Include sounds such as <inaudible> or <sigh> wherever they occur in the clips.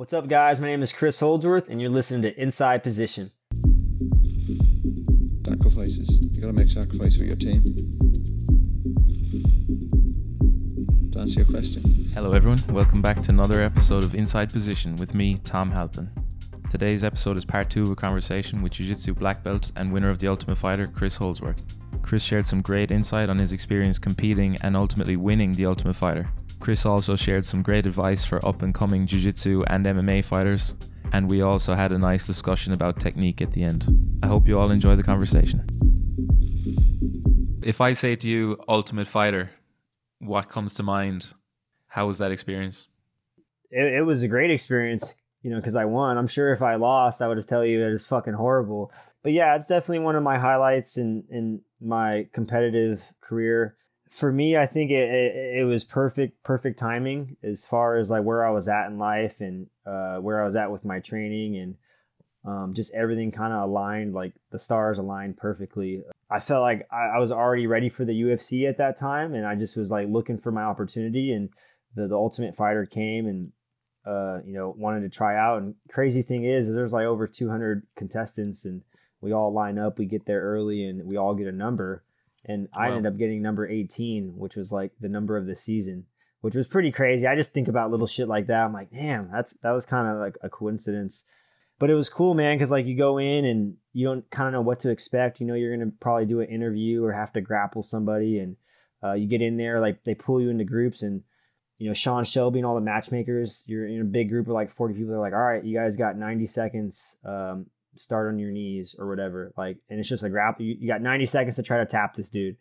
What's up, guys? My name is Chris Holdsworth, and you're listening to Inside Position. Sacrifices. You gotta make sacrifice for your team. To answer your question. Hello, everyone. Welcome back to another episode of Inside Position with me, Tom Halpin. Today's episode is part two of a conversation with Jiu Jitsu black belt and winner of the Ultimate Fighter, Chris Holdsworth. Chris shared some great insight on his experience competing and ultimately winning the Ultimate Fighter. Chris also shared some great advice for up and coming Jiu Jitsu and MMA fighters, and we also had a nice discussion about technique at the end. I hope you all enjoy the conversation. If I say to you, Ultimate Fighter, what comes to mind? How was that experience? It, it was a great experience, you know, because I won. I'm sure if I lost, I would have tell you it was fucking horrible. But yeah, it's definitely one of my highlights in in my competitive career. For me, I think it, it, it was perfect perfect timing as far as like where I was at in life and uh, where I was at with my training and um, just everything kind of aligned like the stars aligned perfectly. I felt like I, I, was already ready for the ufc at that time and i just was like looking for my opportunity and the, the ultimate fighter came and uh, you know wanted to try out. And crazy thing is, is there's like over 200 contestants and we all line up we get there early and we all get a number and i ended up getting number 18 which was like the number of the season which was pretty crazy i just think about little shit like that i'm like damn that's that was kind of like a coincidence but it was cool, man, because like you go in and you don't kind of know what to expect. You know, you're gonna probably do an interview or have to grapple somebody, and uh, you get in there, like they pull you into groups, and you know Sean Shelby and all the matchmakers. You're in a big group of like 40 people. They're like, all right, you guys got 90 seconds. Um, start on your knees or whatever. Like, and it's just a grapple. You, you got 90 seconds to try to tap this dude.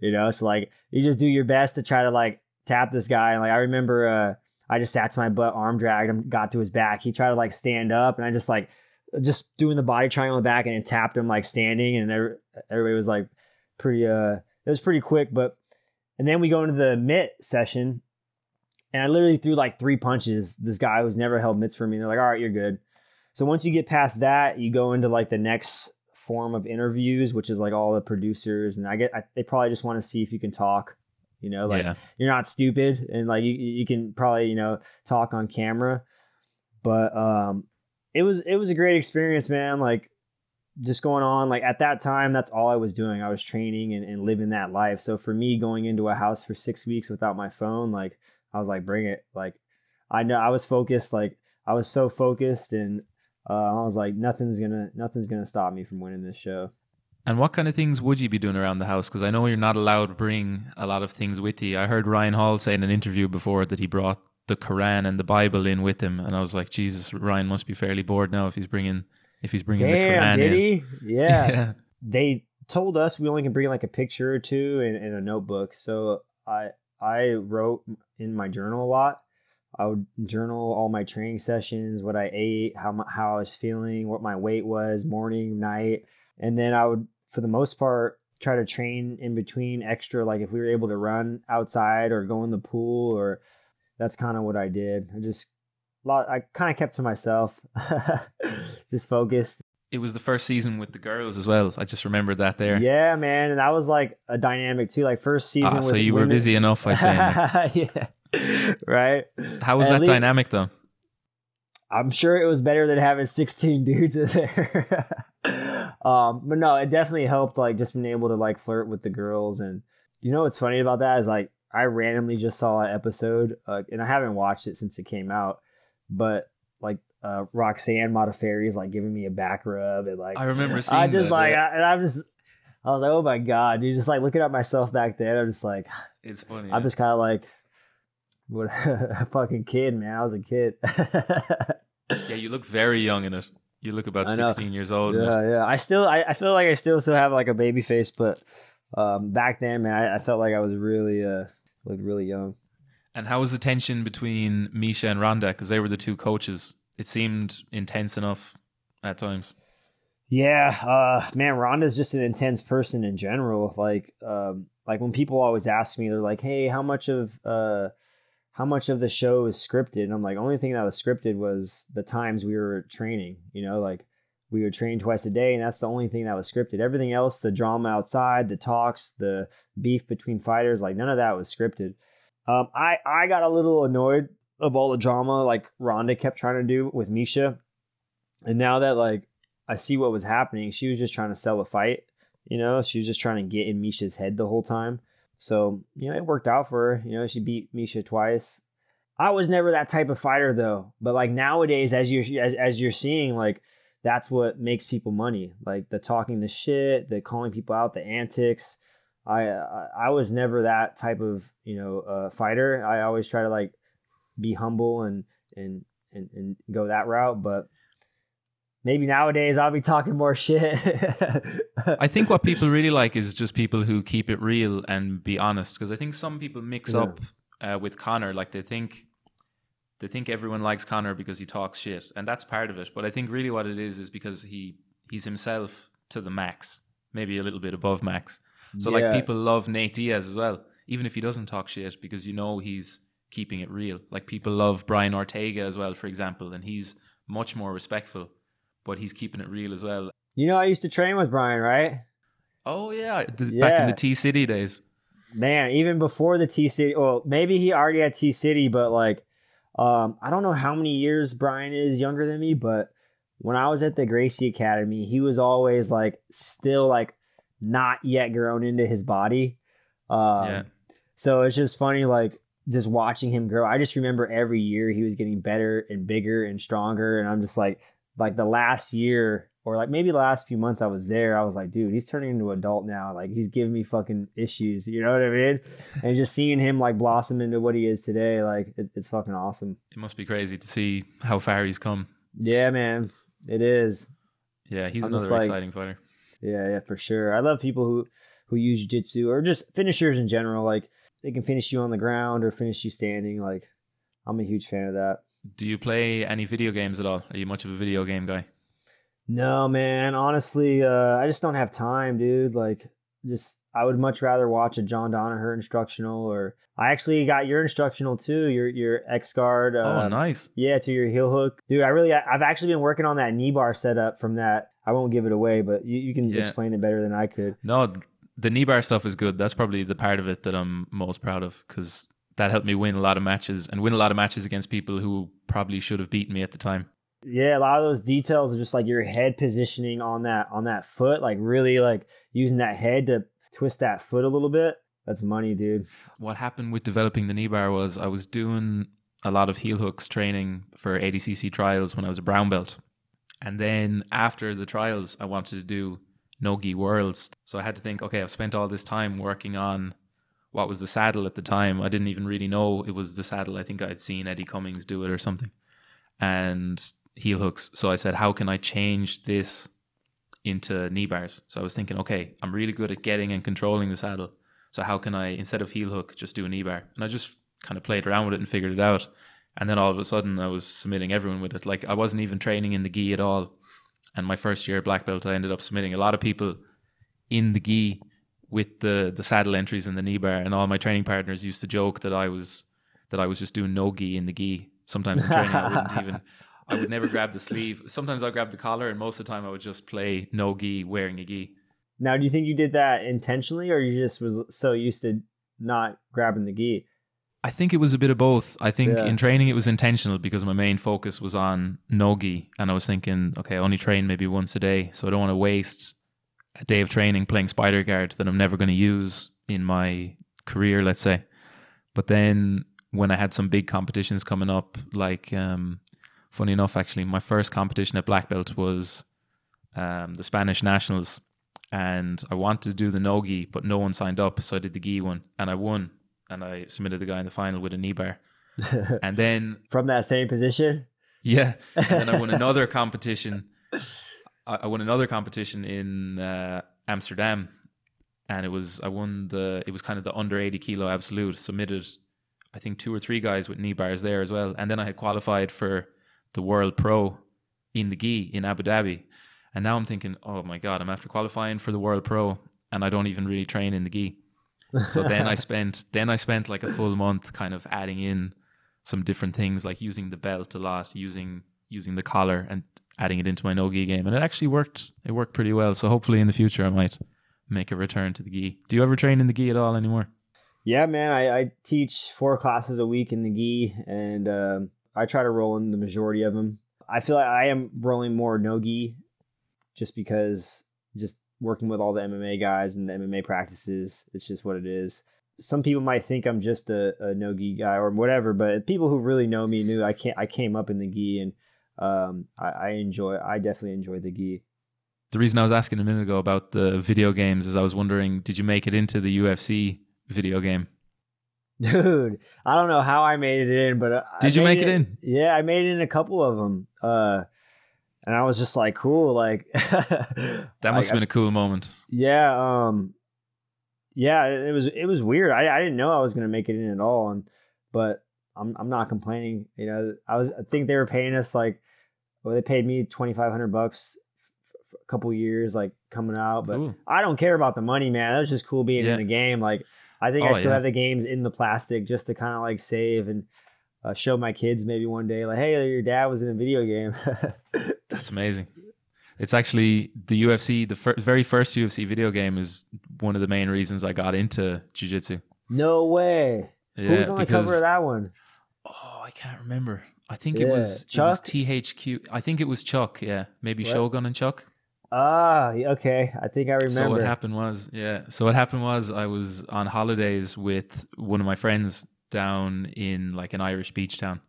You know, so like you just do your best to try to like tap this guy. And like I remember. uh I just sat to my butt, arm dragged him, got to his back. He tried to like stand up, and I just like just doing the body triangle on the back and tapped him like standing, and everybody was like pretty. uh It was pretty quick, but and then we go into the mitt session, and I literally threw like three punches. This guy who's never held mitts for me, they're like, "All right, you're good." So once you get past that, you go into like the next form of interviews, which is like all the producers, and I get I, they probably just want to see if you can talk you know, like yeah. you're not stupid and like you, you can probably, you know, talk on camera. But um it was it was a great experience, man. Like just going on like at that time that's all i was doing i was training and, and living that life so for me going into a house for six weeks without my phone like i was like bring it like i know i was focused like i was so focused and uh, i was like nothing's gonna nothing's gonna stop me from winning this show and what kind of things would you be doing around the house? Because I know you're not allowed to bring a lot of things with you. I heard Ryan Hall say in an interview before that he brought the Quran and the Bible in with him, and I was like, Jesus, Ryan must be fairly bored now if he's bringing if he's bringing Damn, the Quran did in. He? <laughs> Yeah. yeah. They told us we only can bring like a picture or two and, and a notebook. So I I wrote in my journal a lot. I would journal all my training sessions, what I ate, how my, how I was feeling, what my weight was, morning, night, and then I would for the most part, try to train in between extra. Like if we were able to run outside or go in the pool, or that's kind of what I did. I just, lot, I kind of kept to myself, <laughs> just focused. It was the first season with the girls as well. I just remembered that there. Yeah, man, and that was like a dynamic too. Like first season. Ah, so you women. were busy enough, I'd say. <laughs> yeah. <laughs> Right. How was that dynamic though? I'm sure it was better than having 16 <laughs> dudes in there. <laughs> um, but no, it definitely helped like just being able to like flirt with the girls. And you know what's funny about that is like I randomly just saw an episode, uh, and I haven't watched it since it came out, but like uh, Roxanne Modafferi is like giving me a back rub and like I remember seeing. I just that, like, I, and I'm just. I was like, oh my god, dude! Just like looking at myself back then, I'm just like, <sighs> it's funny. I'm yeah. just kind of like, what <laughs> a fucking kid, man. I was a kid. yeah, you look very young in it. You look about 16 years old. Yeah, yeah. I still, I, I feel like I still still have like a baby face, but um, back then, man, I, I felt like I was really, uh, looked really young. And how was the tension between Miesha and Ronda? Because they were the two coaches. It seemed intense enough at times. Yeah, uh, man, Ronda's just an intense person in general. Like, um, like when people always ask me, they're like, "Hey, how much of uh, how much of the show is scripted? And I'm like, only thing that was scripted was the times we were training, you know, like we would train twice a day, and that's the only thing that was scripted. Everything else, the drama outside, the talks, the beef between fighters, like none of that was scripted. Um, I I got a little annoyed of all the drama like Ronda kept trying to do with Miesha. And now that like I see what was happening, she was just trying to sell a fight. You know, she was just trying to get in Miesha's head the whole time. So, you know, it worked out for her. You know, she beat Miesha twice. I was never that type of fighter though. But like nowadays, as you're as, as you're seeing, like that's what makes people money. Like the talking the shit, the calling people out, the antics. I I was never that type of you know uh, fighter. I always try to like be humble and and and, and go that route. But maybe nowadays I'll be talking more shit. I think what <laughs> people really like is just people who keep it real and be honest. Because I think some people mix Yeah. up uh, with Conor, like they think they think everyone likes Conor because he talks shit, and that's part of it. But I think really what it is is because he he's himself to the max, maybe a little bit above max. So Yeah. like people love Nate Diaz as well, even if he doesn't talk shit, because you know he's keeping it real. Like people love Brian Ortega as well, for example, and he's much more respectful, but he's keeping it real as well. you know, I used to train with Brian, right? Oh yeah, back in the T City days. Man, even before the T City, well, maybe he already had T City, but like, um, I don't know how many years Brian is younger than me, but when I was at the Gracie Academy, he was always like still like not yet grown into his body. Um, Yeah. So it's just funny, like just watching him grow. I just remember every year he was getting better and bigger and stronger, and I'm just like, like the last year or like maybe the last few months I was there, I was like, dude, he's turning into an adult now. Like he's giving me fucking issues. You know what I mean? <laughs> and just seeing him like blossom into what he is today, like it, it's fucking awesome. It must be crazy to see how far he's come. Yeah, man, it is. Yeah, he's I'm another like- exciting fighter. Yeah, yeah, for sure. I love people who who use jiu-jitsu or just finishers in general. Like they can finish you on the ground or finish you standing. Like I'm a huge fan of that. Do you play any video games at all? Are you much of a video game guy? No, man. Honestly, uh, I just don't have time, dude. Like, just I would much rather watch a John Danaher instructional, or I actually got your instructional too. Your your X guard. Uh, oh, nice. Yeah, to your heel hook, dude. I really, I've actually been working on that knee bar setup from that. I won't give it away, but you, you can Yeah. explain it better than I could. No, the knee bar stuff is good. That's probably the part of it that I'm most proud of because that helped me win a lot of matches and win a lot of matches against people who probably should have beaten me at the time. Yeah, a lot of those details are just like your head positioning on that on that foot, like really like using that head to twist that foot a little bit. That's money, dude. What happened with developing the knee bar was I was doing a lot of heel hooks training for ADCC trials when I was a brown belt. And then after the trials, I wanted to do Nogi Worlds. So I had to think, okay, I've spent all this time working on what was the saddle at the time. I didn't even really know it was the saddle. I think I'd seen Eddie Cummings do it or something. And heel hooks. So I said, how can I change this into knee bars? So I was thinking, okay, I'm really good at getting and controlling the saddle. So how can I, instead of heel hook, just do a knee bar? And I just kind of played around with it and figured it out. And then all of a sudden, I was submitting everyone with it. Like I wasn't even training in the gi at all. And my first year black belt, I ended up submitting a lot of people in the gi with the the saddle entries and the knee bar. And all my training partners used to joke that I was that I was just doing no gi in the gi. Sometimes in training, I wouldn't even. I would never grab the sleeve. Sometimes I'd grab the collar, and most of the time I would just play no gi wearing a gi. Now, do you think you did that intentionally, or you just was so used to not grabbing the gi? I think it was a bit of both. I think Yeah. in training it was intentional because my main focus was on nogi, and I was thinking, okay, I only train maybe once a day, so I don't want to waste a day of training playing spider guard that I'm never going to use in my career, let's say. But then when I had some big competitions coming up, like um, funny enough, actually, my first competition at black belt was um, the Spanish nationals, and I wanted to do the nogi, but no one signed up, so I did the gi one, and I won and I submitted the guy in the final with a knee bar. <laughs> And then, From that same position? yeah, and then I won <laughs> another competition. I, I won another competition in uh, Amsterdam, and it was I won the it was kind of the under eighty kilo absolute. Submitted, I think two or three guys with knee bars there as well, and then I had qualified for the World Pro in the gi in Abu Dhabi, and now I'm thinking, oh my god, I'm after qualifying for the World Pro, and I don't even really train in the gi. So then I <laughs> spent then I spent like a full month kind of adding in some different things like using the belt a lot, using using the collar and adding it into my no gi game. And it actually worked it worked pretty well. So hopefully in the future I might make a return to the gi. Do you ever train in the gi at all anymore? Yeah, man. I, I teach four classes a week in the gi, and um, I try to roll in the majority of them. I feel like I am rolling more no gi, just because just working with all the MMA guys and the MMA practices. It's just what it is. Some people might think I'm just a, a no gi guy or whatever, but people who really know me knew I can't. I came up in the gi, and um, I, I enjoy. I definitely enjoy the gi. The reason I was asking a minute ago about the video games is I was wondering, did you make it into the UFC video game? Dude, I don't know how I made it in, but uh, I Did you make it in? Yeah, I made it in a couple of them. Uh, and I was just like, cool, like <laughs> That like, must have been a cool moment. yeah, um, yeah, it, it was it was weird. I, I didn't know I was gonna make it in at all, and but I'm I'm not complaining. You know, I was I think they were paying us like, well, they paid me twenty five hundred bucks a couple years, like coming out, but Cool. I don't care about the money, man. That was just cool being Yeah. in the game. Like I think I Oh, still yeah. have the games in the plastic just to kind of like save and uh, show my kids maybe one day, like, hey, your dad was in a video game. <laughs> That's amazing. It's actually the UFC, the fir- very first UFC video game is one of the main reasons I got into jiu-jitsu. no way. Yeah, Who's on the cover of that one? Oh, I can't remember. I think Yeah, it was it was Chuck? THQ. I think it was Chuck. Yeah, maybe What? Shogun and Chuck. Ah, okay. I think I remember. So what happened was, yeah. So what happened was, I was on holidays with one of my friends down in like an Irish beach town,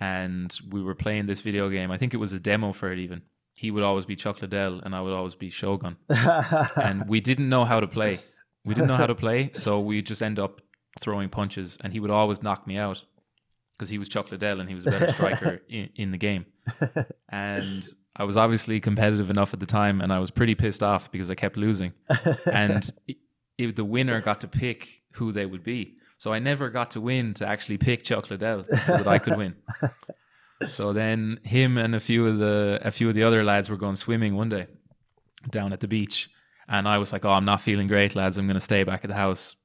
and we were playing this video game. I think it was a demo for it. Even he would always be Chuck Liddell, and I would always be Shogun, <laughs> and we didn't know how to play. We didn't know how to play, so we just end up throwing punches, and he would always knock me out because he was Chuck Liddell and he was a better striker <laughs> in, in the game. And I was obviously competitive enough at the time, and I was pretty pissed off because I kept losing. And <laughs> it, it, the winner got to pick who they would be. So I never got to win to actually pick Chuck Liddell so that I could win. <laughs> So then him and a few of the a few of the other lads were going swimming one day down at the beach, and I was like, "Oh, I'm not feeling great, lads. I'm going to stay back at the house,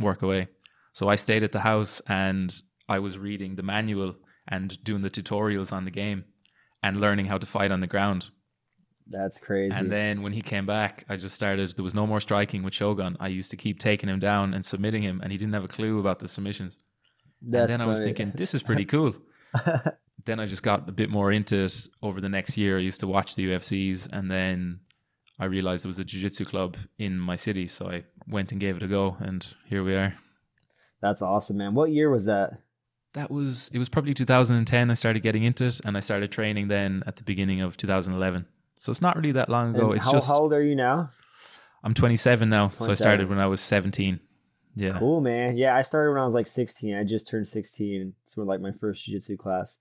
work away." So I stayed at the house and I was reading the manual and doing the tutorials on the game and learning how to fight on the ground. That's crazy. And then when he came back, I just started. There was no more striking with Shogun. I used to keep taking him down and submitting him, and he didn't have a clue about the submissions. That's and then I was thinking, this is pretty <laughs> cool. <laughs> then I just got a bit more into it over the next year. I used to watch the UFCs, and then I realized there was a jiu-jitsu club in my city, so I went and gave it a go, and here we are. That's awesome, man. What year was that? That was it was probably 2010. I started getting into it, and I started training then at the beginning of 2011. So it's not really that long ago. And it's how, just how old are you now? I'm 27 now, so I started when I was 17. Yeah. Cool, man. Yeah, I started when I was like 16. I just turned 16. It's when like my first jiu-jitsu class.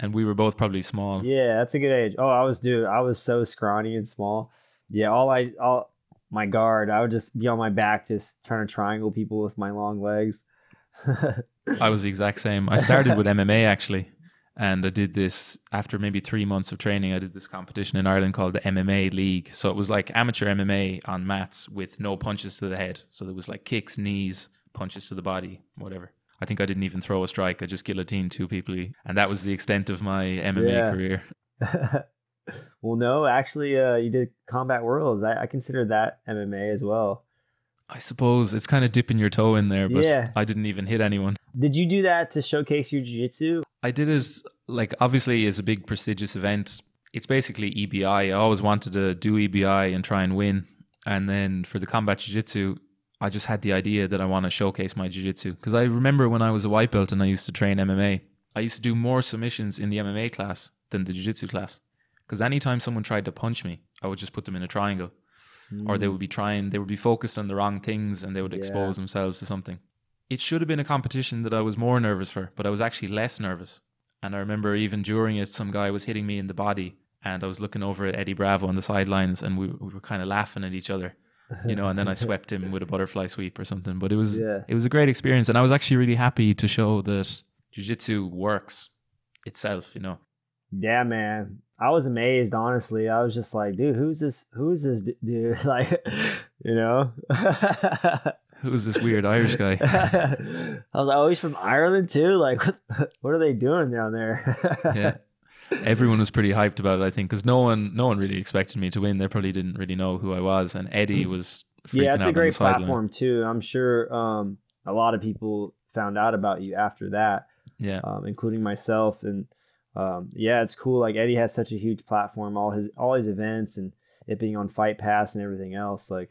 and we were both probably small. Yeah, that's a good age. Oh, I was dude, I was so scrawny and small. Yeah, all I all my guard, I would just be on my back just trying to triangle people with my long legs. I was the exact same. I started with MMA actually, and I did this after maybe three months of training. I did this competition in Ireland called the MMA League. So it was like amateur MMA on mats with no punches to the head. So there was like kicks, knees, punches to the body, whatever. I think I didn't even throw a strike. I just guillotined two people, and that was the extent of my MMA Yeah. <laughs> career. well, no, actually, uh, you did Combat Worlds. I, I consider that MMA as well. I suppose it's kind of dipping your toe in there, but Yeah. I didn't even hit anyone. Did you do that to showcase your jiu-jitsu? I did it like obviously it's a big prestigious event. It's basically EBI. I always wanted to do EBI and try and win. And then for the combat jiu-jitsu, I just had the idea that I want to showcase my jiu-jitsu because I remember when I was a white belt and I used to train MMA, I used to do more submissions in the MMA class than the jiu-jitsu class. Because anytime someone tried to punch me, I would just put them in a triangle, or they mm. would be trying, they would be focused on the wrong things, and they would Yeah. expose themselves to something. It should have been a competition that I was more nervous for, but I was actually less nervous. And I remember even during it, some guy was hitting me in the body, and I was looking over at Eddie Bravo on the sidelines, and we, we were kind of laughing at each other, you know. And then I <laughs> swept him with a butterfly sweep or something. But it was Yeah. it was a great experience, and I was actually really happy to show that jiu-jitsu works itself, you know. Yeah, man. I was amazed, honestly. I was just like, dude, who's this? Who's this d- dude? <laughs> Like, you know? <laughs> Who's this weird Irish guy? I was like, oh, he's from Ireland too? Like, what, <laughs> what are they doing down there? yeah. Everyone was pretty hyped about it, I think, because no one, no one really expected me to win. They probably didn't really know who I was, and Eddie <clears throat> was. Yeah, it's a great platform too. I'm sure um, a lot of people found out about you after that, Yeah. um, including myself. And um, yeah, it's cool. Like Eddie has such a huge platform, all his all his events and it being on Fight Pass and everything else. Like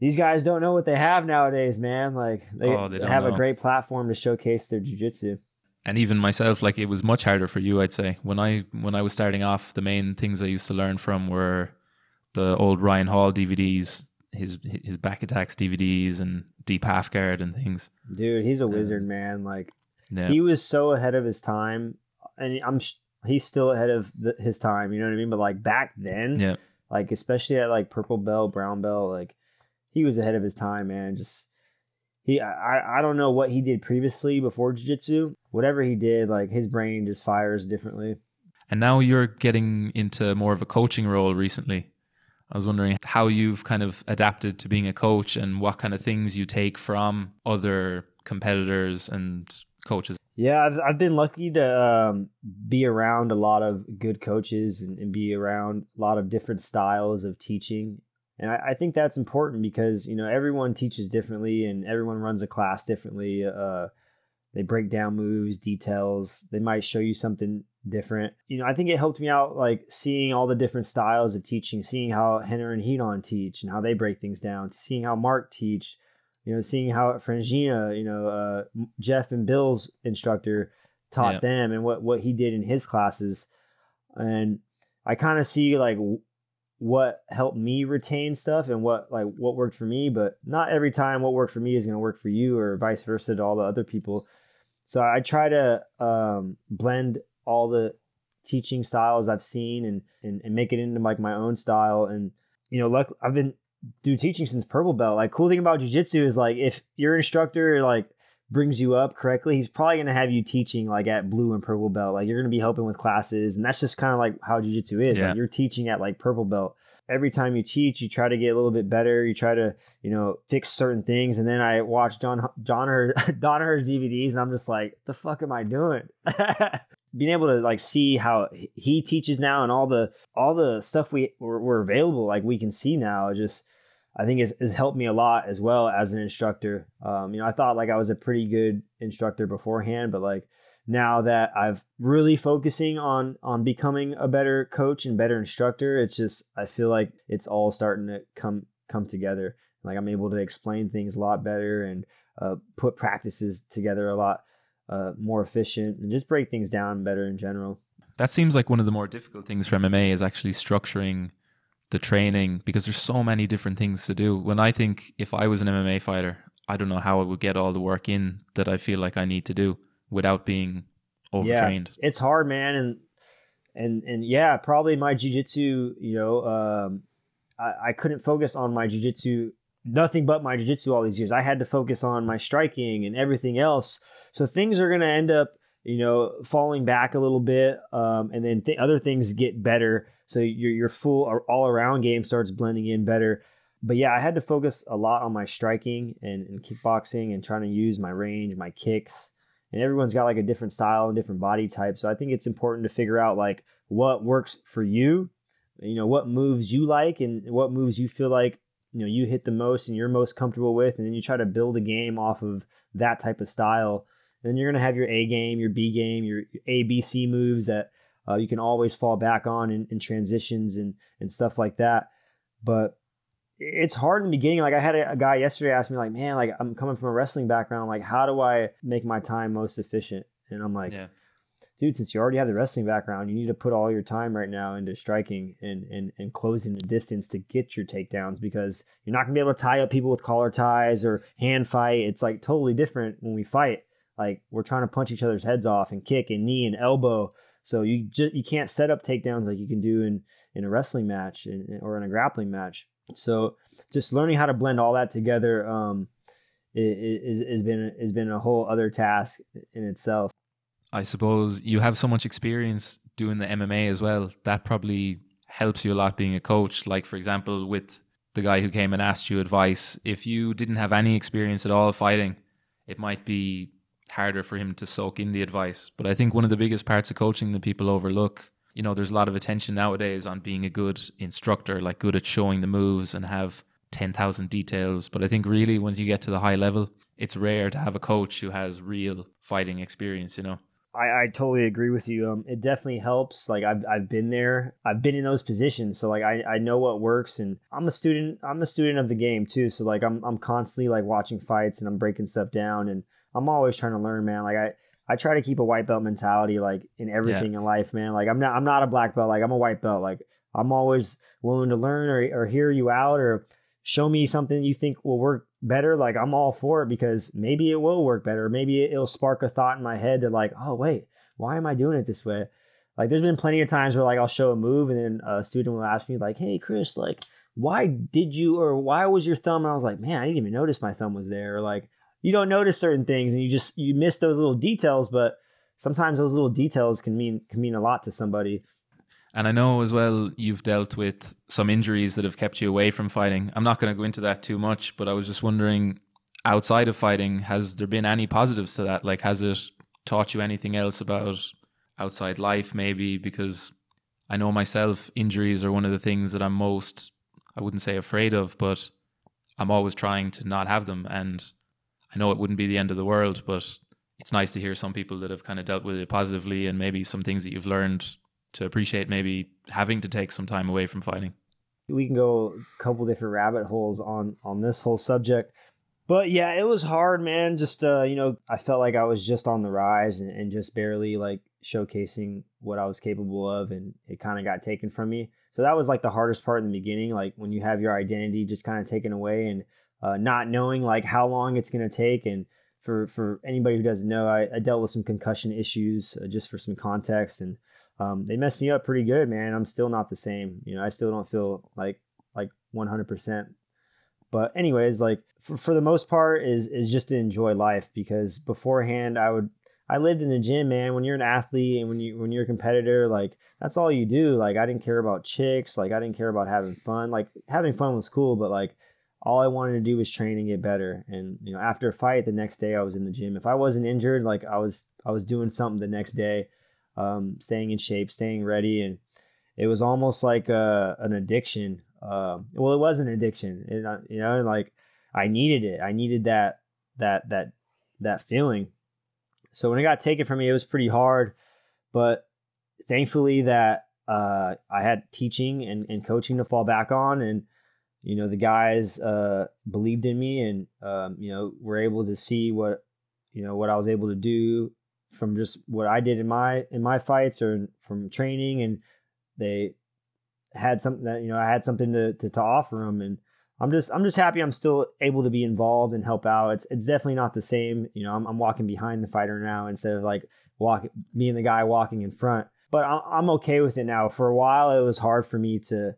these guys don't know what they have nowadays, man. Like they, Oh, they have a great platform to showcase their jujitsu. and even myself like it was much harder for you i'd say when i when i was starting off the main things i used to learn from were the old ryan hall dvds his his back attacks dvds and deep half guard and things Dude, he's a wizard, man. Like yeah he was so ahead of his time, and I'm he's still ahead of the, his time. You know what I mean? But like back then, yeah like especially at like purple belt, brown belt, like he was ahead of his time, man. Just he, I, I don't know what he did previously before jiu-jitsu. Whatever he did, like his brain just fires differently. and now you're getting into more of a coaching role recently i was wondering how you've kind of adapted to being a coach and what kind of things you take from other competitors and coaches Yeah, I've, I've been lucky to um, be around a lot of good coaches and, and be around a lot of different styles of teaching. And I, I think that's important because, you know, everyone teaches differently and everyone runs a class differently. Uh, they break down moves, details. They might show you something different. You know, I think it helped me out, like seeing all the different styles of teaching, seeing how Rener and Ryron teach and how they break things down, seeing how Mark teach, you know, seeing how Frangina, you know, uh, Jeff and Bill's instructor taught them and what what he did in his classes, and I kind of see like w- what helped me retain stuff and what like what worked for me, but not every time what worked for me is going to work for you or vice versa to all the other people. So I try to um, blend all the teaching styles I've seen and, and and make it into like my own style. And you know, luck I've been do teaching since purple belt. Like cool thing about jujitsu is like if your instructor like brings you up correctly, he's probably gonna have you teaching like at blue and purple belt. Like you're gonna be helping with classes, and that's just kind of like how jujitsu is. Yeah. Like you're teaching at like purple belt. Every time you teach, you try to get a little bit better. You try to, you know, fix certain things. And then I watch John John her Donner's <laughs> DVDs, and I'm just like, the fuck am I doing? <laughs> Being able to like see how he teaches now, and all the all the stuff we were, were available, like we can see now, just I think has, has helped me a lot as well as an instructor. Um, you know, I thought like I was a pretty good instructor beforehand, but like now that I've really focusing on on becoming a better coach and better instructor, it's just I feel like it's all starting to come come together. Like I'm able to explain things a lot better and uh, put practices together a lot uh, more efficient and just break things down better in general. that seems like one of the more difficult things for MMA is actually structuring the training because there's so many different things to do. When I think if I was an MMA fighter, I don't know how I would get all the work in that I feel like I need to do without being overtrained. Yeah, it's hard, man, and and and yeah, probably my jujitsu. You know, um, I, I couldn't focus on my jujitsu, nothing but my jiu-jitsu all these years. I had to focus on my striking and everything else. So things are gonna end up, you know, falling back a little bit, um, and then th- other things get better. So your your full all around game starts blending in better. But yeah, I had to focus a lot on my striking and, and kickboxing and trying to use my range, my kicks and everyone's got like a different style and different body type. So I think it's important to figure out like what works for you, you know, what moves you like and what moves you feel like, you know, you hit the most and you're most comfortable with. And then you try to build a game off of that type of style. then you're going to have your A game, your B game, your A, B, C moves that uh, you can always fall back on in, in transitions and, and stuff like that. But it's hard in the beginning. Like I had a, a guy yesterday ask me, like, man, like I'm coming from a wrestling background. Like, how do I make my time most efficient? And I'm like, Yeah. Dude, since you already have the wrestling background, you need to put all your time right now into striking and and, and closing the distance to get your takedowns because you're not gonna be able to tie up people with collar ties or hand fight. It's like totally different when we fight. Like we're trying to punch each other's heads off and kick and knee and elbow. So you just you can't set up takedowns like you can do in in a wrestling match or in a grappling match. So just learning how to blend all that together um, is has been has been a whole other task in itself. I suppose you have so much experience doing the MMA as well. That probably helps you a lot being a coach. Like, for example, with the guy who came and asked you advice, if you didn't have any experience at all fighting, it might be harder for him to soak in the advice. But I think one of the biggest parts of coaching that people overlook, you know, there's a lot of attention nowadays on being a good instructor, like good at showing the moves and have 10,000 details. But I think really once you get to the high level, it's rare to have a coach who has real fighting experience, you know. I, I totally agree with you. Um, it definitely helps. Like I've, I've been there. I've been in those positions. So like I, I know what works and I'm a student. I'm a student of the game too. So like I'm, I'm constantly like watching fights and I'm breaking stuff down and I'm always trying to learn, man. Like I, I try to keep a white belt mentality like in everything in life, man. Like I'm not, I'm not a black belt. Like I'm a white belt. Like I'm always willing to learn or, or hear you out or show me something you think will work better, like I'm all for it because maybe it will work better. Maybe it'll spark a thought in my head that like, oh wait, why am I doing it this way? Like there's been plenty of times where like I'll show a move and then a student will ask me like, hey Chris, like why did you or why was your thumb? And I was like, man, I didn't even notice my thumb was there. Or like you don't notice certain things and you just you miss those little details, but sometimes those little details can mean can mean a lot to somebody. And I know as well you've dealt with some injuries that have kept you away from fighting. I'm not going to go into that too much, but I was just wondering outside of fighting, has there been any positives to that? Like, has it taught you anything else about outside life, maybe? Because I know myself, injuries are one of the things that I'm most, I wouldn't say afraid of, but I'm always trying to not have them. And I know it wouldn't be the end of the world, but it's nice to hear some people that have kind of dealt with it positively and maybe some things that you've learned to appreciate maybe having to take some time away from fighting. We can go a couple different rabbit holes on on this whole subject. But yeah, it was hard, man. Just uh, you know, I felt like I was just on the rise and, and just barely like showcasing what I was capable of and it kind of got taken from me. So that was like the hardest part in the beginning, like when you have your identity just kind of taken away and uh, not knowing like how long it's going to take and for for anybody who doesn't know, I, I dealt with some concussion issues uh, just for some context, and um, they messed me up pretty good, man. I'm still not the same. You know, I still don't feel like like 100%. But anyways, like for, for the most part is is just to enjoy life because beforehand I would I lived in the gym, man. When you're an athlete and when you when you're a competitor, like that's all you do. Like I didn't care about chicks, like I didn't care about having fun. Like having fun was cool, but like all I wanted to do was train and get better. And you know, after a fight, the next day I was in the gym. If I wasn't injured, like I was I was doing something the next day um, staying in shape, staying ready, and it was almost like a, an addiction. Uh, well, it was an addiction, and you know, like I needed it. I needed that that that that feeling. So when it got taken from me, it was pretty hard, but thankfully that uh, I had teaching and, and coaching to fall back on, and you know the guys uh, believed in me, and um, you know were able to see what you know what I was able to do from just what I did in my in my fights or from training, and they had something that you know I had something to, to, to offer them, and I'm just I'm just happy I'm still able to be involved and help out. It's it's definitely not the same. You know, I'm, I'm walking behind the fighter now instead of like walking being the guy walking in front. But I'm okay with it now. For a while, it was hard for me to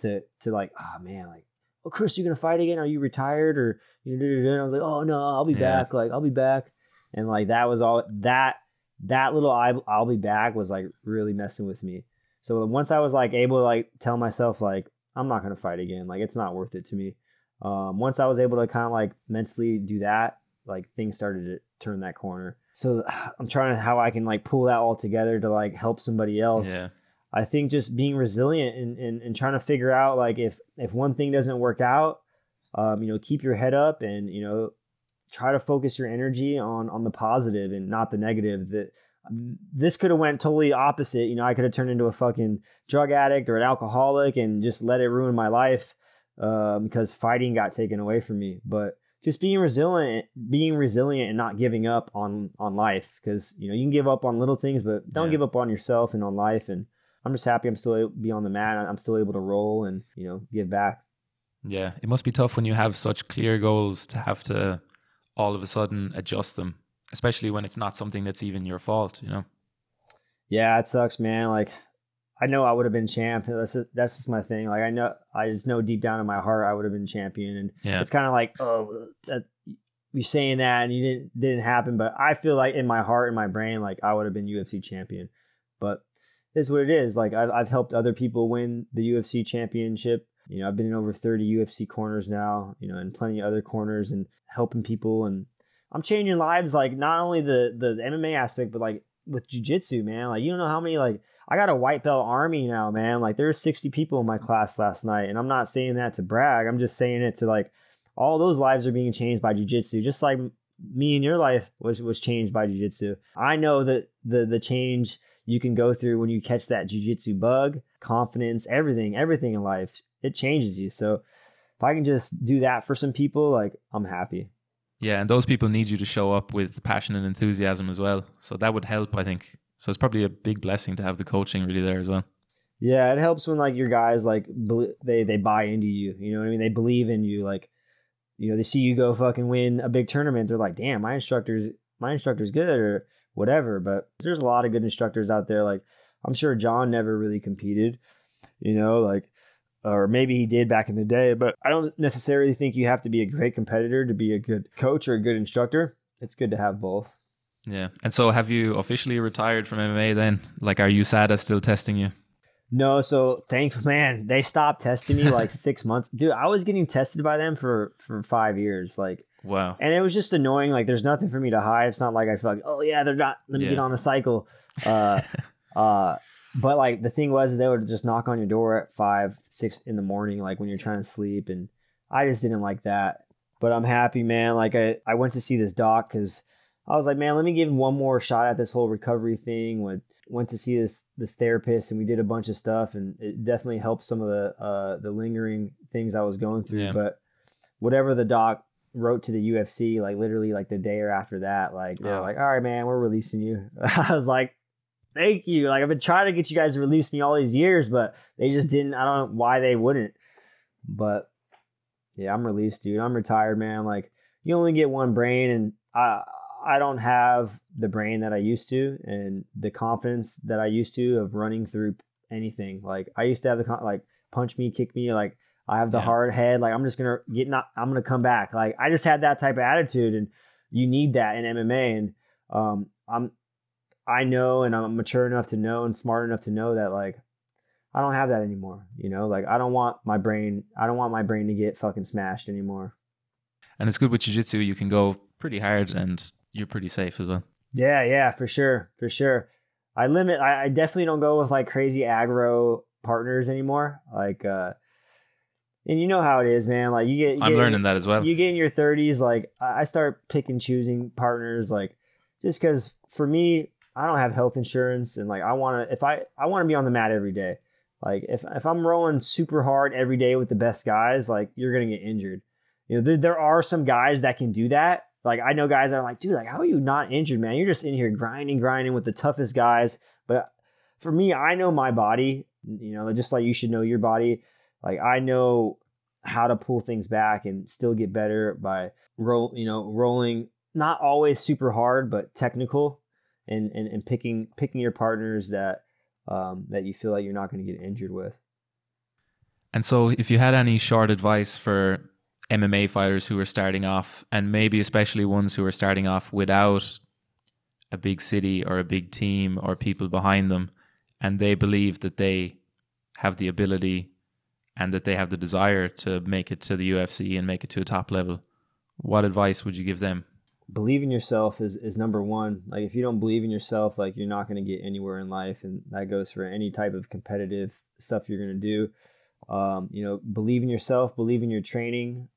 to to like, oh man, like, oh Chris, you gonna fight again? Are you retired or you know? I was like, oh no, I'll be yeah. back. Like I'll be back and like that was all that that little I, I'll be back was like really messing with me. So once I was like able to like tell myself like I'm not gonna fight again, like it's not worth it to me. Um, once I was able to kind of like mentally do that, like things started to turn that corner. So <sighs> I'm trying to how I can like pull that all together to like help somebody else. Yeah. I think just being resilient and, and, and trying to figure out like if if one thing doesn't work out, um, you know, keep your head up and you know try to focus your energy on on the positive and not the negative that this could have went totally opposite. You know i could have turned into a fucking drug addict or an alcoholic and just let it ruin my life um, because fighting got taken away from me. But just being resilient being resilient and not giving up on on life because you know you can give up on little things but don't yeah. give up on yourself and on life. And i'm just happy i'm still able to be on the mat. I'm still able to roll and you know give back. Yeah it must be tough when you have such clear goals to have to all of a sudden adjust them, especially when it's not something that's even your fault, you know? Yeah, it sucks, man. Like, I know I would have been champ. That's just, that's just my thing. Like, I know, I just know deep down in my heart I would have been champion. And yeah. it's kind of like, oh, that, you saying that and you didn't didn't happen. But I feel like in my heart, in my brain, like I would have been UFC champion. But it's what it is. Like I've, I've helped other people win the UFC championship you know, I've been in over 30 UFC corners now, you know, and plenty of other corners and helping people and I'm changing lives like not only the the MMA aspect but like with jiu-jitsu, man. Like you don't know how many like I got a white belt army now, man. Like there's 60 people in my class last night and I'm not saying that to brag. I'm just saying it to like all those lives are being changed by jiu-jitsu just like me and your life was was changed by jujitsu. I know that the the change you can go through when you catch that jujitsu bug, confidence, everything, everything in life, it changes you. So if I can just do that for some people, like I'm happy. Yeah, and those people need you to show up with passion and enthusiasm as well. So that would help, I think. So it's probably a big blessing to have the coaching really there as well. Yeah, it helps when like your guys like they they buy into you. You know what I mean? They believe in you. Like you know, they see you go fucking win a big tournament. They're like, damn, my instructor's my instructor's good or whatever. But there's a lot of good instructors out there. Like I'm sure John never really competed. You know, like or maybe he did back in the day. But I don't necessarily think you have to be a great competitor to be a good coach or a good instructor. It's good to have both. Yeah. And so have you officially retired from MMA then? Like, are you sad? USADA still testing you? No, so thank <laughs> man, they stopped testing me like <laughs> six months. Dude, I was getting tested by them for for five years. Like wow. And it was just annoying. Like there's nothing for me to hide. It's not like I feel like, oh yeah, they're not let me yeah. get on the cycle. <laughs> Uh uh but like the thing was they would just knock on your door at five, six in the morning, like when you're trying to sleep. And I just didn't like that. But I'm happy, man. Like I, I went to see this doc because I was like, man, let me give one more shot at this whole recovery thing. Went went to see this this therapist and we did a bunch of stuff and it definitely helped some of the uh, the lingering things I was going through. Yeah. But whatever the doc wrote to the UFC, like literally like the day or after that, like yeah. like, all right, man, we're releasing you. <laughs> I was like, thank you. Like I've been trying to get you guys to release me all these years, but they just <laughs> didn't. I don't know why they wouldn't. But yeah, I'm released, dude. I'm retired, man. Like you only get one brain, and I I don't have the brain that I used to, and the confidence that I used to of running through anything. Like I used to have the like punch me, kick me, like. I have the yeah. hard head. Like I'm just gonna get not. I'm gonna come back. Like I just had that type of attitude, and you need that in MMA. And um, I'm I know and I'm mature enough to know and smart enough to know that like I don't have that anymore. You know, like I don't want my brain I don't want my brain to get fucking smashed anymore. And it's good with jiu-jitsu you can go pretty hard and you're pretty safe as well. Yeah, yeah, for sure. For sure. I limit I, I definitely don't go with like crazy aggro partners anymore. Like uh and you know how it is, man. Like you get, you I'm get, learning that as well. You get in your 30s, like I start picking choosing partners, like just because for me, I don't have health insurance and like I want to if I I want to be on the mat every day. Like if if I'm rolling super hard every day with the best guys, like you're gonna get injured. You know, there, there are some guys that can do that. Like I know guys that are like, dude, like how are you not injured, man? You're just in here grinding, grinding with the toughest guys. But for me, I know my body. You know, just like you should know your body. Like I know how to pull things back and still get better by roll. You know, rolling not always super hard, but technical and, and, and picking picking your partners that um, that you feel like you're not going to get injured with. And so, if you had any short advice for MMA fighters who are starting off, and maybe especially ones who are starting off without a big city or a big team or people behind them, and they believe that they have the ability and that they have the desire to make it to the UFC and make it to a top level, what advice would you give them? Believe in yourself is, is number one. Like if you don't believe in yourself, like you're not going to get anywhere in life. And that goes for any type of competitive stuff you're going to do. Um, you know, believe in yourself, believe in your training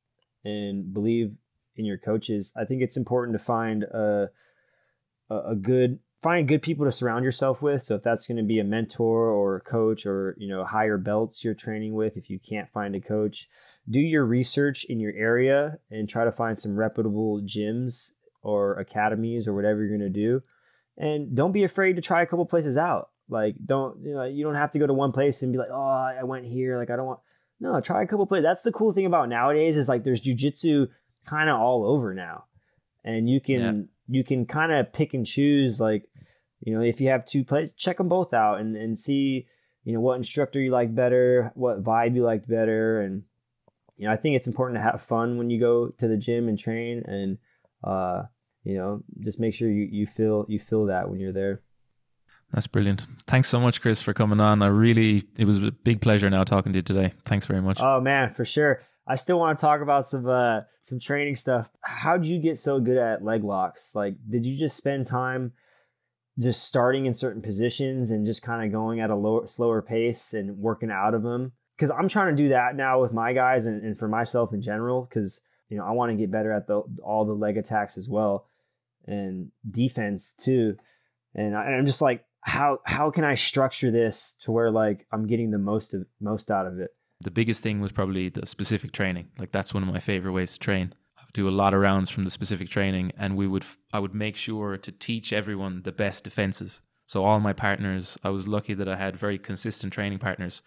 and believe in your coaches. I think it's important to find a, a, a good, find good people to surround yourself with. So if that's going to be a mentor or a coach or, you know, higher belts you're training with, if you can't find a coach, do your research in your area and try to find some reputable gyms or academies or whatever you're going to do. And don't be afraid to try a couple places out. Like don't you know you don't have to go to one place and be like, "Oh, I went here, like I don't want." No, try a couple places. That's the cool thing about nowadays is like there's jujitsu kind of all over now. And you can yeah. you can kind of pick and choose like you know, if you have two places, check them both out and and see, you know, what instructor you like better, what vibe you like better and you know, I think it's important to have fun when you go to the gym and train and uh you know, just make sure you, you feel you feel that when you're there. That's brilliant. Thanks so much, Chris, for coming on. I really it was a big pleasure now talking to you today. Thanks very much. Oh man, for sure. I still want to talk about some uh some training stuff. How'd you get so good at leg locks? Like, did you just spend time just starting in certain positions and just kind of going at a lower slower pace and working out of them? Because I'm trying to do that now with my guys and, and for myself in general. Because you know, I want to get better at the all the leg attacks as well and defense too. And I, I'm just like, how how can I structure this to where like I'm getting the most of most out of it? The biggest thing was probably the specific training. Like that's one of my favorite ways to train. I would do a lot of rounds from the specific training, and we would I would make sure to teach everyone the best defenses. So all my partners, I was lucky that I had very consistent training partners.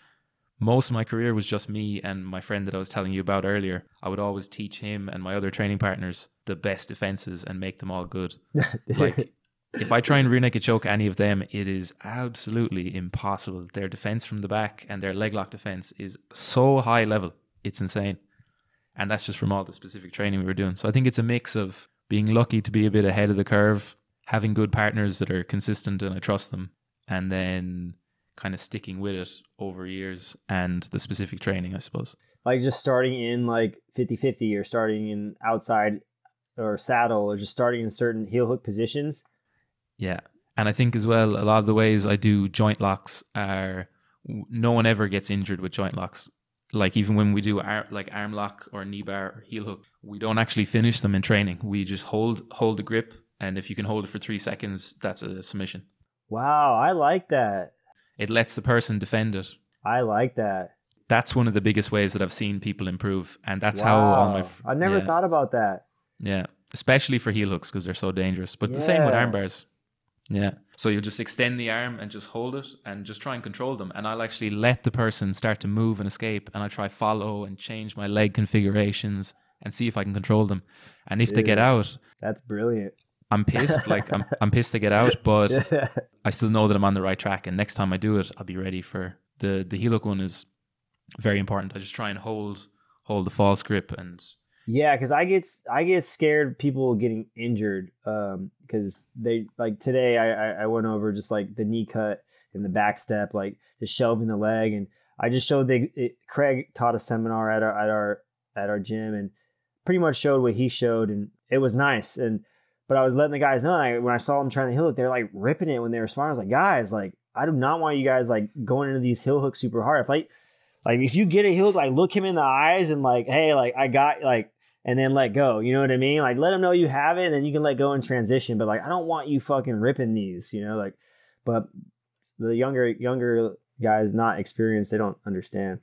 Most of my career was just me and my friend that I was telling you about earlier. I would always teach him and my other training partners the best defenses and make them all good. <laughs> Like if I try and rear naked choke any of them, it is absolutely impossible. Their defense from the back and their leg lock defense is so high level. It's insane. And that's just from all the specific training we were doing. So I think it's a mix of being lucky to be a bit ahead of the curve, having good partners that are consistent and I trust them, and then kind of sticking with it over years and the specific training, I suppose. like just starting in like 50-50 or starting in outside or saddle or just starting in certain heel hook positions. Yeah. And I think as well, a lot of the ways I do joint locks are no one ever gets injured with joint locks. Like even when we do ar- like arm lock or knee bar or heel hook, we don't actually finish them in training. We just hold hold the grip, and if you can hold it for three seconds, that's a submission. Wow, I like that. It lets the person defend it. I like that. That's one of the biggest ways that I've seen people improve, and that's how all my Wow. I never yeah, thought about that. yeah, especially for heel hooks because they're so dangerous. But the same with arm bars. Yeah. So you'll just extend the arm and just hold it and just try and control them. And I'll actually let the person start to move and escape. And I try follow and change my leg configurations and see if I can control them. And if they get out, That's brilliant. I'm pissed. like I'm, <laughs> I'm pissed they get out, but <laughs> I still know that I'm on the right track. And next time I do it, I'll be ready for the the heel hook one is very important. I just try and hold hold the false grip and Yeah, because I get I get scared people getting injured um, because they like today I, I went over just like the knee cut and the back step like just shelving the leg and I just showed the it, Craig taught a seminar at our at our at our gym and pretty much showed what he showed and it was nice and but I was letting the guys know like, when I saw them trying to heel hook they're like ripping it when they were sparring I was like guys like I do not want you guys like going into these heel hooks super hard if like like if you get a heel hook like look him in the eyes and like hey like I got like and then let go. You know what I mean? Like let them know you have it, and then you can let go and transition. But like I don't want you fucking ripping these, you know. Like, but the younger younger guys not experienced, they don't understand.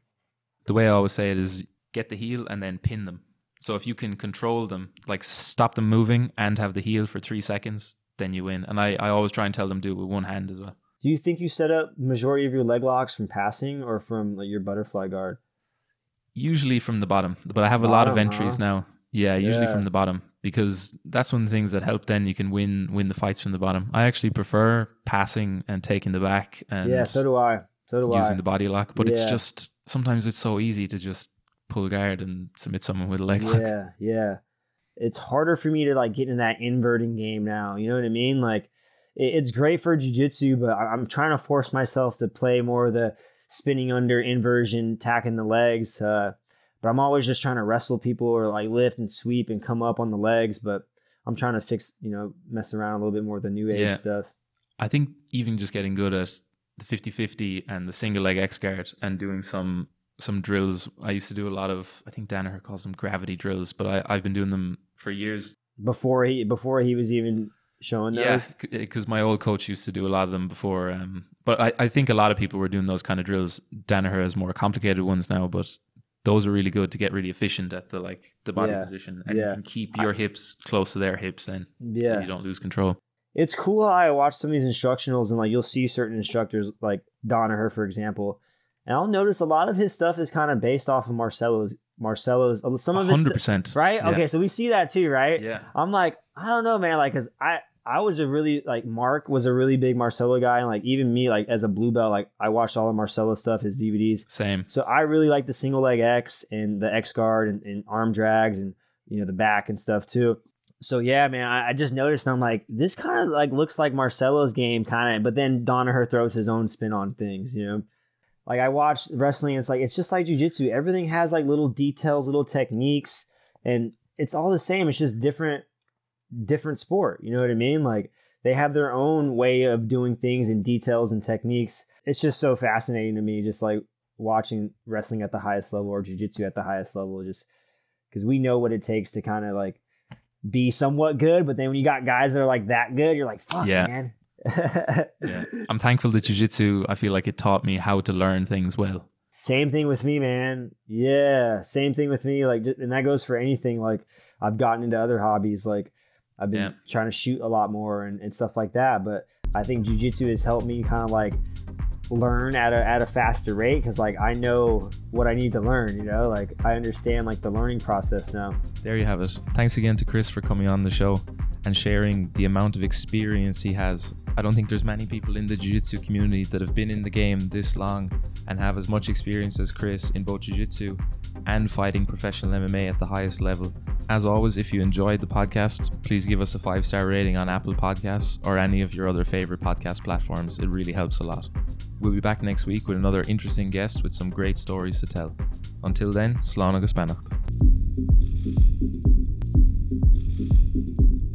the way I always say it is get the heel and then pin them. So if you can control them, like stop them moving and have the heel for three seconds, then you win. And I, I always try and tell them do it with one hand as well. Do you think you set up majority of your leg locks from passing or from like, your butterfly guard? Usually from the bottom, but I have a lot of entries huh? now. Yeah, usually Yeah. from the bottom because that's one of the things that help. Then you can win win the fights from the bottom. I actually prefer passing and taking the back and yeah, so do I. So do using I. the body lock. But it's just sometimes it's so easy to just pull guard and submit someone with a leg lock. Yeah, yeah. It's harder for me to like get in that inverting game now. You know what I mean? Like, it's great for jujitsu, but I'm trying to force myself to play more of the spinning under inversion, tacking the legs. Uh, but I'm always just trying to wrestle people or like lift and sweep and come up on the legs. But I'm trying to fix, you know, mess around a little bit more with the new age Yeah. stuff. I think even just getting good at the 50-50 and the single leg X guard and doing some some drills. I used to do a lot of I think Danaher calls them gravity drills, but I, I've been doing them for years. Before he before he was even showing those? Yeah, because my old coach used to do a lot of them before. Um, but I, I think a lot of people were doing those kind of drills. Danaher has more complicated ones now, but those are really good to get really efficient at the like the body Yeah, position and yeah. keep your hips close to their hips then, Yeah. so you don't lose control. it's cool how I watch some of these instructionals and like you'll see certain instructors like Danaher, for example, and I'll notice a lot of his stuff is kind of based off of Marcelo's Marcelo's uh, some of his hundred st- percent, right. Yeah. Okay, so we see that too, right? Yeah, I'm like, I don't know, man, like, cause I I was a really like Mark was a really big Marcelo guy, and like even me, like as a blue belt, like I watched all of Marcelo stuff, his DVDs. same. So I really like the single leg X and the X guard and, and arm drags and you know the back and stuff too. So yeah, man, I, I just noticed I'm like this kind of like looks like Marcelo's game kind of, but then Danaher throws his own spin on things, you know. Like I watch wrestling, it's like it's just like jujitsu. Everything has like little details, little techniques, and it's all the same. It's just different, different sport. You know what I mean? Like they have their own way of doing things and details and techniques. It's just so fascinating to me, just like watching wrestling at the highest level or jujitsu at the highest level. Just because we know what it takes to kind of like be somewhat good. But then when you got guys that are like that good, you're like, fuck, Yeah. man. Yeah. <laughs> I'm thankful that jiu-jitsu, I feel like it taught me how to learn things well. Same thing with me, man. Yeah, same thing with me. Like, and that goes for anything. Like, I've gotten into other hobbies. Like, I've been Yeah. trying to shoot a lot more and, and stuff like that. But I think jujitsu has helped me kind of like learn at a at a faster rate because like I know what I need to learn. You know, like I understand like the learning process now. There you have it. Thanks again to Chris for coming on the show and sharing the amount of experience he has. I don't think there's many people in the jiu-jitsu community that have been in the game this long and have as much experience as Chris in both jiu-jitsu and fighting professional MMA at the highest level. As always, if you enjoyed the podcast, please give us a five-star rating on Apple Podcasts or any of your other favorite podcast platforms. It really helps a lot. We'll be back next week with another interesting guest with some great stories to tell. Until then, Slán agus.